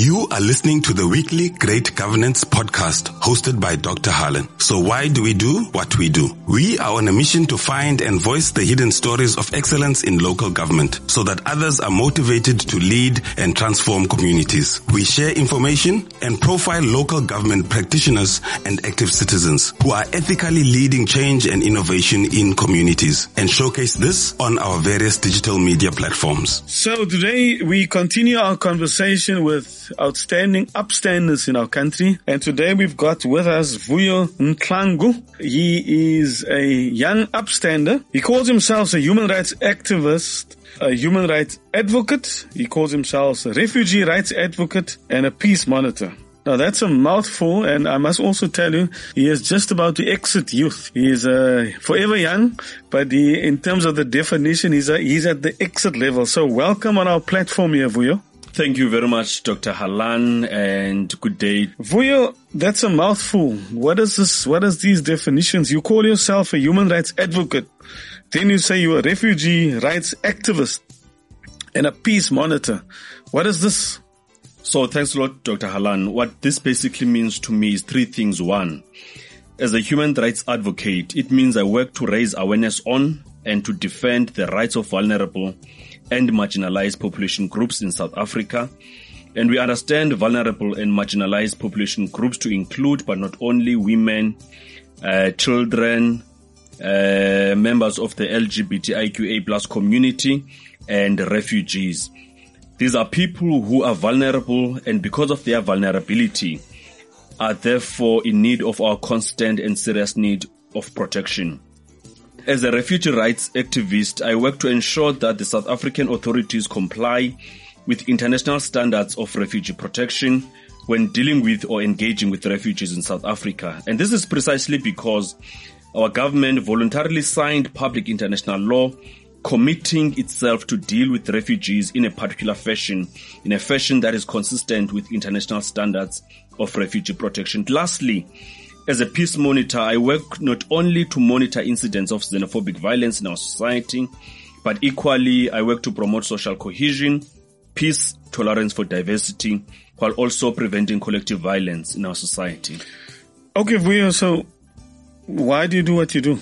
You are listening to the weekly Great Governance podcast hosted by Dr. Harlan. So why do we do what we do? We are on a mission to find and voice the hidden stories of excellence in local government so that others are motivated to lead and transform communities. We share information and profile local government practitioners and active citizens who are ethically leading change and innovation in communities and showcase this on our various digital media platforms. So today we continue our conversation with outstanding upstanders in our country. And today we've got with us Vuyo Ntlangu. He is a young upstander. He calls himself a human rights activist a human rights advocate. He calls himself a refugee rights advocate and a peace monitor. Now that's a mouthful and I must also tell you, he is just about to exit youth. He is uh, forever young, but he, in terms of the definition, he's, he's at the exit level. So welcome on our platform here, Vuyo. Thank you very much, Dr. Harlan, and good day. Vuyo, that's a mouthful. What is this? What is these definitions? You call yourself a human rights advocate. Then you say you're a refugee rights activist and a peace monitor. What is this? So thanks a lot, Dr. Harlan. What this basically means to me is three things. One, as a human rights advocate, it means I work to raise awareness on and to defend the rights of vulnerable and marginalized population groups in South Africa. And we understand vulnerable and marginalized population groups to include, but not only women, uh, children, uh, members of the LGBTIQA plus community and refugees. These are people who are vulnerable and because of their vulnerability are therefore in need of our constant and serious need of protection. As a refugee rights activist, I work to ensure that the South African authorities comply with international standards of refugee protection when dealing with or engaging with refugees in South Africa. And this is precisely because our government voluntarily signed public international law committing itself to deal with refugees in a particular fashion, in a fashion that is consistent with international standards of refugee protection. Lastly, as a peace monitor, I work not only to monitor incidents of xenophobic violence in our society, but equally I work to promote social cohesion, peace, tolerance for diversity, while also preventing collective violence in our society. Okay, Vuyo, so why do you do what you do?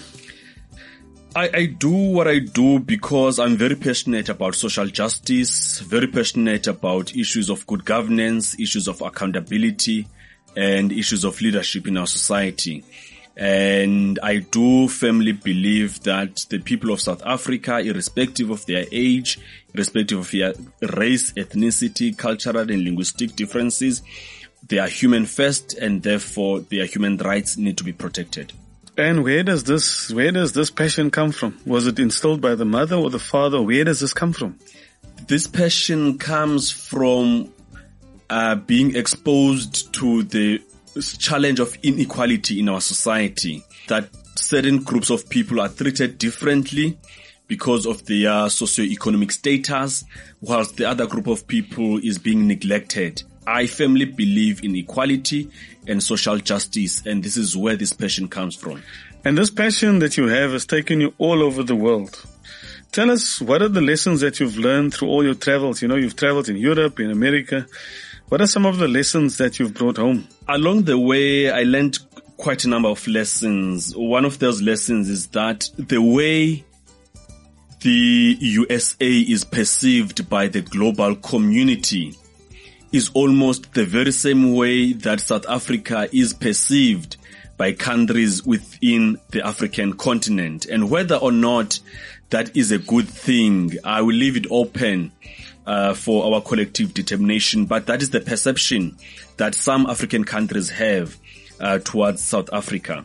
I, I, do what I do because I'm very passionate about social justice, very passionate about issues of good governance, issues of accountability, and issues of leadership in our society. And I do firmly believe that the people of South Africa, irrespective of their age, irrespective of their race, ethnicity, cultural and linguistic differences, they are human first and therefore their human rights need to be protected. And where does this, where does this passion come from? Was it instilled by the mother or the father? Where does this come from? This passion comes from uh, being exposed to the challenge of inequality in our society, that certain groups of people are treated differently because of their socioeconomic status, whilst the other group of people is being neglected. I firmly believe in equality and social justice, and this is where this passion comes from. And this passion that you have has taken you all over the world. Tell us, what are the lessons that you've learned through all your travels? You know, you've traveled in Europe, in America. What are some of the lessons that you've brought home? Along the way, I learned quite a number of lessons. One of those lessons is that the way the USA is perceived by the global community is almost the very same way that South Africa is perceived by countries within the African continent. And whether or not that is a good thing, I will leave it open uh, for our collective determination. But that is the perception that some African countries have uh, towards South Africa.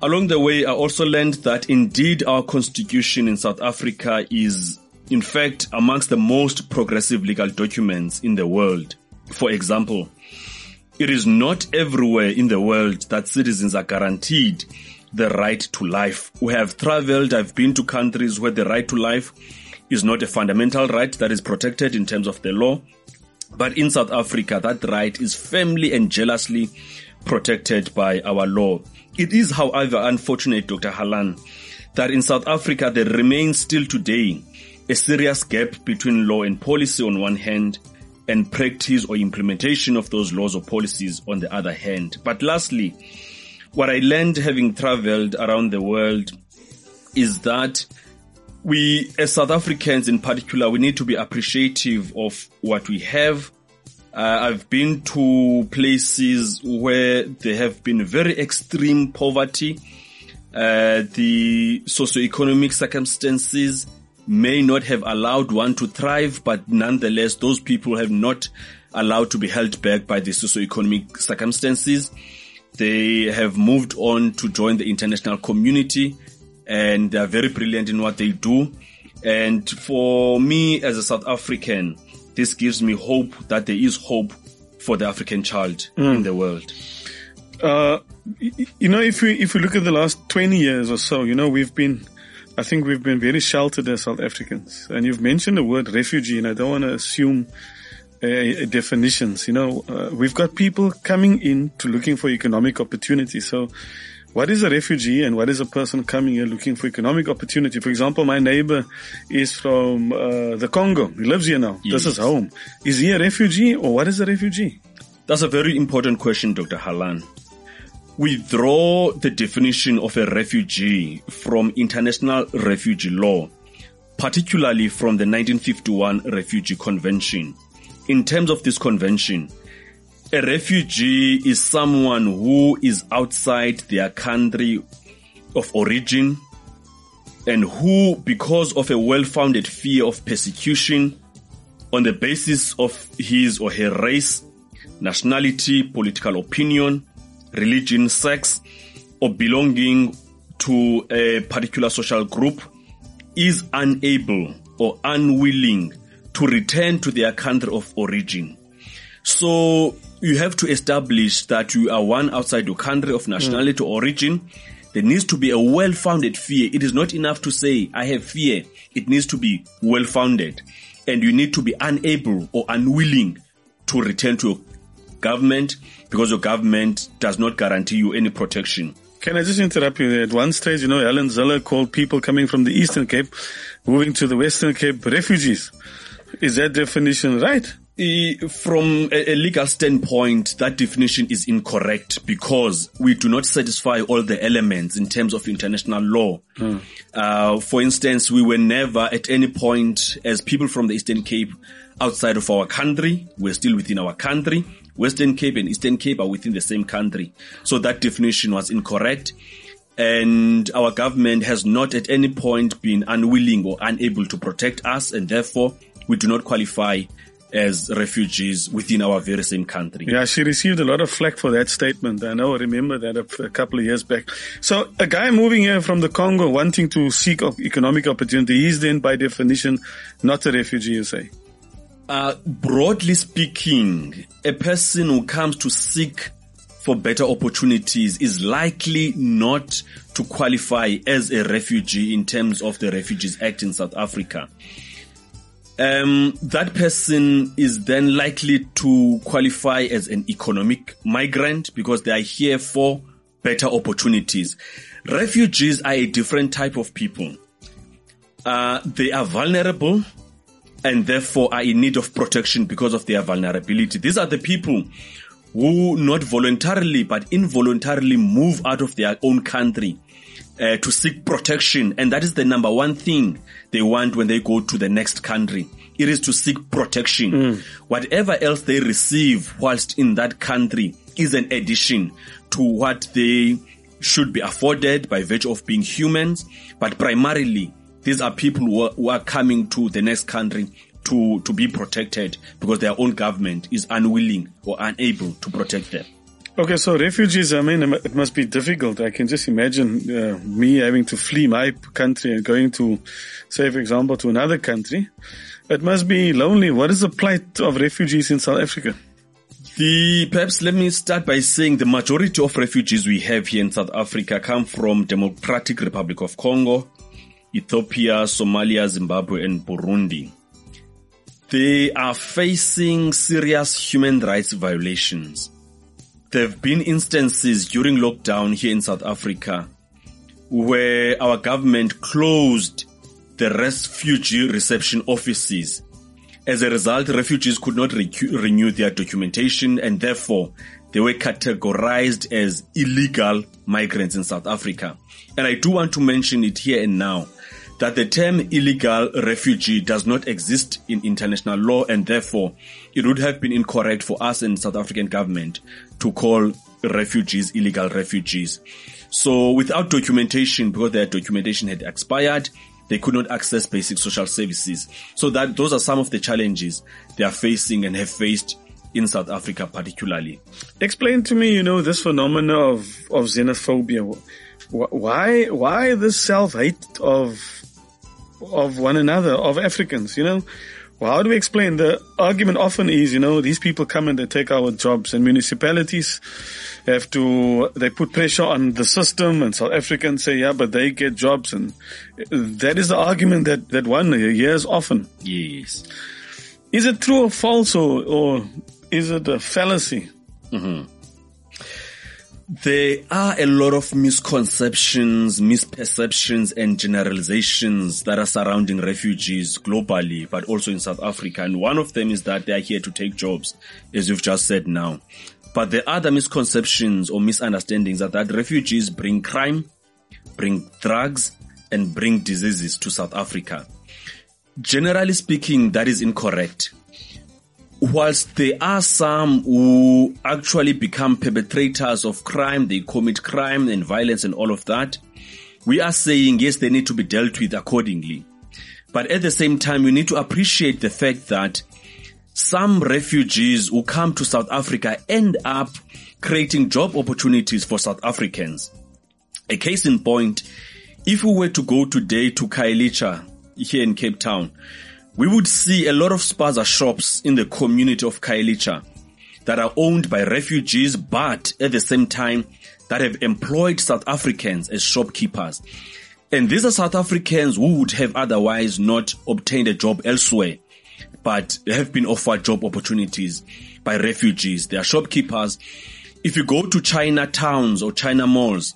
Along the way, I also learned that indeed our constitution in South Africa is in fact amongst the most progressive legal documents in the world. For example, it is not everywhere in the world that citizens are guaranteed the right to life. We have traveled, I've been to countries where the right to life is not a fundamental right that is protected in terms of the law. But in South Africa, that right is firmly and jealously protected by our law. It is, however, unfortunate, Dr. Harlan, that in South Africa there remains still today a serious gap between law and policy on one hand and practice or implementation of those laws or policies on the other hand. But lastly, what I learned having traveled around the world is that we, as South Africans in particular, we need to be appreciative of what we have. Uh, I've been to places where there have been very extreme poverty. Uh, the socioeconomic circumstances may not have allowed one to thrive, but nonetheless, those people have not allowed to be held back by the socioeconomic circumstances. They have moved on to join the international community and they are very brilliant in what they do. And for me as a South African, this gives me hope that there is hope for the African child mm. in the world. Uh, you know, if we if we look at the last twenty years or so, you know, we've been, I think we've been very sheltered as South Africans. And you've mentioned the word refugee, and I don't want to assume uh, definitions. You know, uh, we've got people coming in to looking for economic opportunity. So what is a refugee and what is a person coming here looking for economic opportunity? For example, my neighbor is from uh, the Congo. He lives here now. Yes. This is home. Is he a refugee or what is a refugee? That's a very important question, Dr. Halan. We draw the definition of a refugee from international refugee law, particularly from the 1951 Refugee Convention. In terms of this convention, a refugee is someone who is outside their country of origin and who, because of a well-founded fear of persecution on the basis of his or her race, nationality, political opinion, religion, sex, or belonging to a particular social group, is unable or unwilling to return to their country of origin. So you have to establish that you are one outside your country of nationality or origin. There needs to be a well-founded fear. It is not enough to say, I have fear. It needs to be well-founded. And you need to be unable or unwilling to return to your government because your government does not guarantee you any protection. Can I just interrupt you there? At one stage, you know, Helen Zille called people coming from the Eastern Cape, moving to the Western Cape, refugees. Is that definition right? From a legal standpoint, that definition is incorrect because we do not satisfy all the elements in terms of international law. Mm. Uh, for instance, we were never at any point as people from the Eastern Cape outside of our country. We're still within our country. Western Cape and Eastern Cape are within the same country. So that definition was incorrect. And our government has not at any point been unwilling or unable to protect us and therefore we do not qualify as refugees within our very same country. Yeah, she received a lot of flack for that statement. I know, I remember that a, a, couple of years back. So a guy moving here from the Congo wanting to seek economic opportunity, he's then by definition not a refugee, you say? Uh, broadly speaking, a person who comes to seek for better opportunities is likely not to qualify as a refugee in terms of the Refugees Act in South Africa um, that person is then likely to qualify as an economic migrant because they are here for better opportunities. Refugees are a different type of people. Uh, they are vulnerable and therefore are in need of protection because of their vulnerability. These are the people who not voluntarily but involuntarily move out of their own country uh, to seek protection. And that is the number one thing they want when they go to the next country. It is to seek protection. Mm. Whatever else they receive whilst in that country is an addition to what they should be afforded by virtue of being humans. But primarily, these are people who are, who are coming to the next country to, to be protected because their own government is unwilling or unable to protect them. Okay, so refugees, I mean, it must be difficult. I can just imagine uh, me having to flee my country and going to, say, for example, to another country. It must be lonely. What is the plight of refugees in South Africa? The, perhaps let me start by saying the majority of refugees we have here in South Africa come from Democratic Republic of Congo, Ethiopia, Somalia, Zimbabwe, and Burundi. They are facing serious human rights violations there have been instances during lockdown here in South Africa where our government closed the refugee reception offices As a result, refugees could not recu- renew their documentation and therefore they were categorized as illegal migrants in South Africa. And I do want to mention it here and now that the term illegal refugee does not exist in international law and therefore it would have been incorrect for us in South African government to call refugees illegal refugees. So without documentation, because their documentation had expired, they could not access basic social services. So that those are some of the challenges they are facing and have faced in South Africa particularly. Explain to me, you know, this phenomena of, of xenophobia. Why, why this self-hate of, of one another, of Africans, you know? Well, how do we explain? The argument often is, you know, these people come and they take our jobs and municipalities have to, they put pressure on the system and South Africans say, yeah, but they get jobs and that is the argument that, that one hears often. Yes. Is it true or false or, or is it a fallacy? Mm-hmm. There are a lot of misconceptions, misperceptions and generalizations that are surrounding refugees globally, but also in South Africa. And one of them is that they are here to take jobs, as you've just said now. But the other misconceptions or misunderstandings are that refugees bring crime, bring drugs, and bring diseases to South Africa. Generally speaking, that is incorrect whilst there are some who actually become perpetrators of crime, they commit crime and violence and all of that, we are saying yes, they need to be dealt with accordingly. But at the same time, we need to appreciate the fact that some refugees who come to South Africa end up creating job opportunities for South Africans. A case in point, if we were to go today to Khayelitsha here in Cape Town, we would see a lot of spaza shops in the community of Khayelitsha that are owned by refugees, but at the same time that have employed South Africans as shopkeepers. And these are South Africans who would have otherwise not obtained a job elsewhere, but have been offered job opportunities by refugees. They are shopkeepers. If you go to China towns or China malls,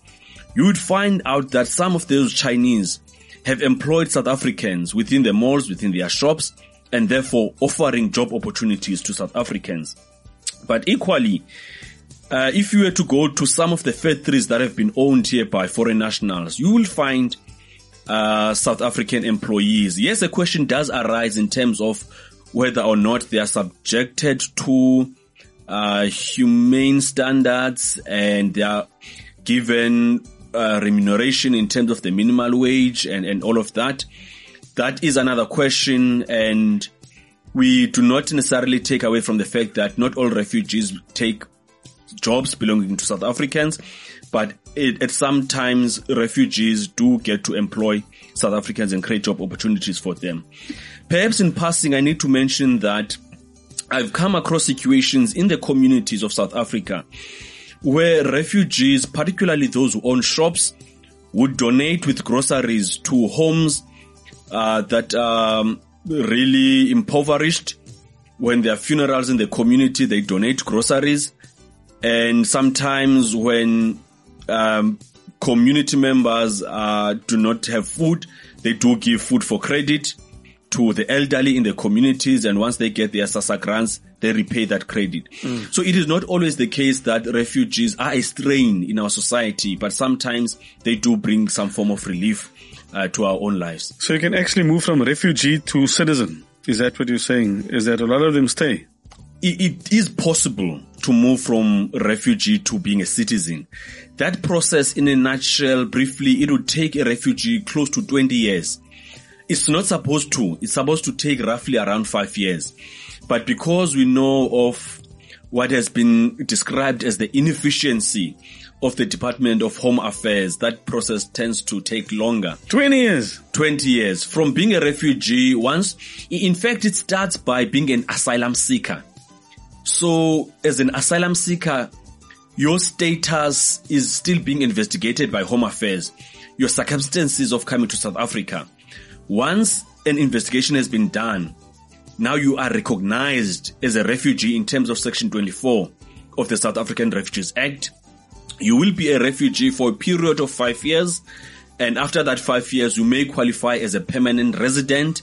you would find out that some of those Chinese have employed South Africans within the malls, within their shops, and therefore offering job opportunities to South Africans. But equally, uh, if you were to go to some of the factories that have been owned here by foreign nationals, you will find uh, South African employees. Yes, the question does arise in terms of whether or not they are subjected to uh, humane standards and they are given uh, remuneration in terms of the minimal wage and, and all of that. That is another question and we do not necessarily take away from the fact that not all refugees take jobs belonging to South Africans, but it, at sometimes refugees do get to employ South Africans and create job opportunities for them. Perhaps in passing, I need to mention that I've come across situations in the communities of South Africa where refugees, particularly those who own shops, would donate with groceries to homes uh, that are um, really impoverished. When there are funerals in the community, they donate groceries. And sometimes when um, community members uh, do not have food, they do give food for credit to the elderly in the communities. And once they get their SASSA grants, they repay that credit. Mm. So it is not always the case that refugees are a strain in our society, but sometimes they do bring some form of relief uh, to our own lives. So you can actually move from refugee to citizen. Is that what you're saying? Is that a lot of them stay? it, it is possible to move from refugee to being a citizen. That process in a nutshell, briefly, it would take a refugee close to 20 years. It's not supposed to. It's supposed to take roughly around five years. But because we know of what has been described as the inefficiency of the Department of Home Affairs, that process tends to take longer. 20 years. 20 years. From being a refugee once, in fact, it starts by being an asylum seeker. So as an asylum seeker, your status is still being investigated by Home Affairs. Your circumstances of coming to South Africa. Once an investigation has been done, now you are recognized as a refugee in terms of section 24 of the South African Refugees Act. You will be a refugee for a period of five years. And after that five years, you may qualify as a permanent resident.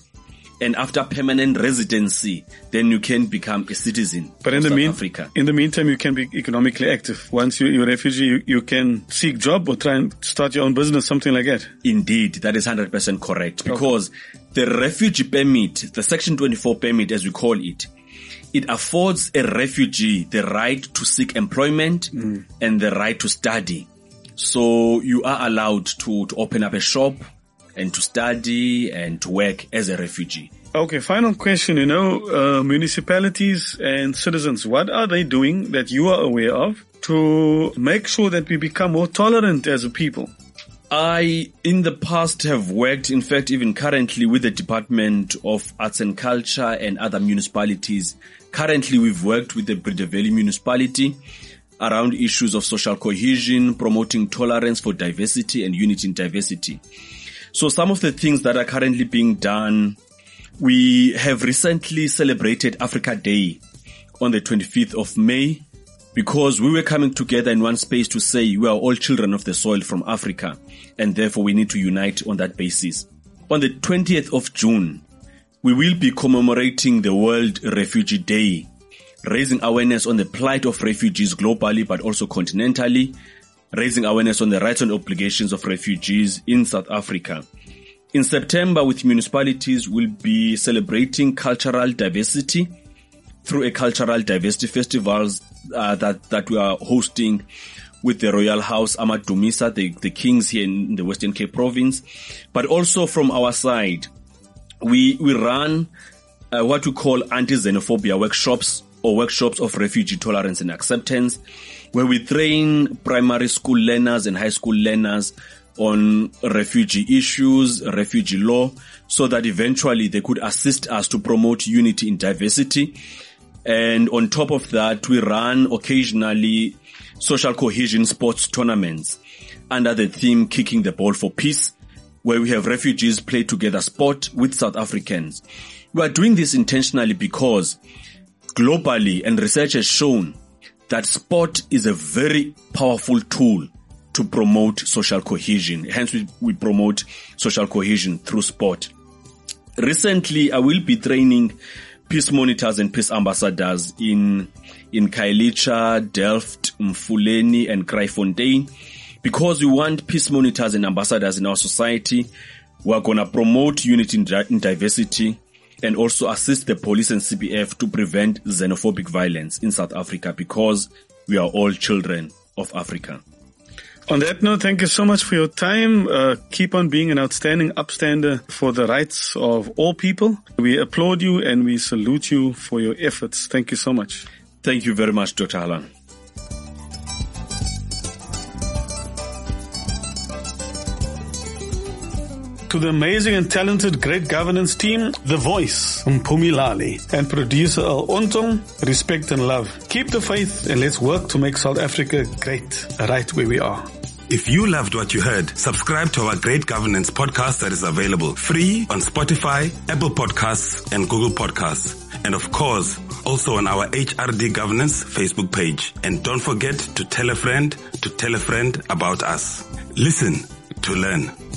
And after permanent residency, then you can become a citizen But in of the South mean, Africa. in the meantime, you can be economically active. Once you, you're a refugee, you, you can seek job or try and start your own business, something like that. Indeed, that is 100% correct because the refugee permit, the section 24 permit as we call it, it affords a refugee the right to seek employment mm. and the right to study. So you are allowed to, to open up a shop and to study and to work as a refugee. Okay, final question. You know, uh, municipalities and citizens, what are they doing that you are aware of to make sure that we become more tolerant as a people? I, in the past, have worked, in fact, even currently with the Department of Arts and Culture and other municipalities. Currently, we've worked with the Valley municipality around issues of social cohesion, promoting tolerance for diversity and unity in diversity. So some of the things that are currently being done, we have recently celebrated Africa Day on the 25th of May because we were coming together in one space to say we are all children of the soil from Africa and therefore we need to unite on that basis. On the 20th of June, we will be commemorating the World Refugee Day, raising awareness on the plight of refugees globally but also continentally, raising awareness on the rights and obligations of refugees in South Africa. In September, with municipalities, we'll be celebrating cultural diversity through a cultural diversity festivals uh, that that we are hosting with the Royal House Amadumisa, the, the kings here in the Western Cape province, but also from our side, we we run uh, what we call anti-xenophobia workshops or workshops of refugee tolerance and acceptance, where we train primary school learners and high school learners on refugee issues, refugee law, so that eventually they could assist us to promote unity in diversity. And on top of that, we run occasionally social cohesion sports tournaments under the theme Kicking the Ball for Peace, where we have refugees play together sport with South Africans. We are doing this intentionally because globally and research has shown that sport is a very powerful tool to promote social cohesion. Hence we, we promote social cohesion through sport. Recently, I will be training peace monitors and peace ambassadors in, in Khayelitsha, Delft, Mfuleni and Kraaifontein because we want peace monitors and ambassadors in our society. We're going to promote unity in diversity and also assist the police and CPF to prevent xenophobic violence in South Africa because we are all children of Africa. On that note, thank you so much for your time. Uh, keep on being an outstanding upstander for the rights of all people. We applaud you and we salute you for your efforts. Thank you so much. Thank you very much, Dr. Halan. To the amazing and talented Great Governance team, The Voice, Mpumilali, and producer Al Ontong, respect and love. Keep the faith and let's work to make South Africa great, right where we are. If you loved what you heard, subscribe to our Great Governance podcast that is available free on Spotify, Apple Podcasts, and Google Podcasts. And of course, also on our HRD Governance Facebook page. And don't forget to tell a friend to tell a friend about us. Listen to learn.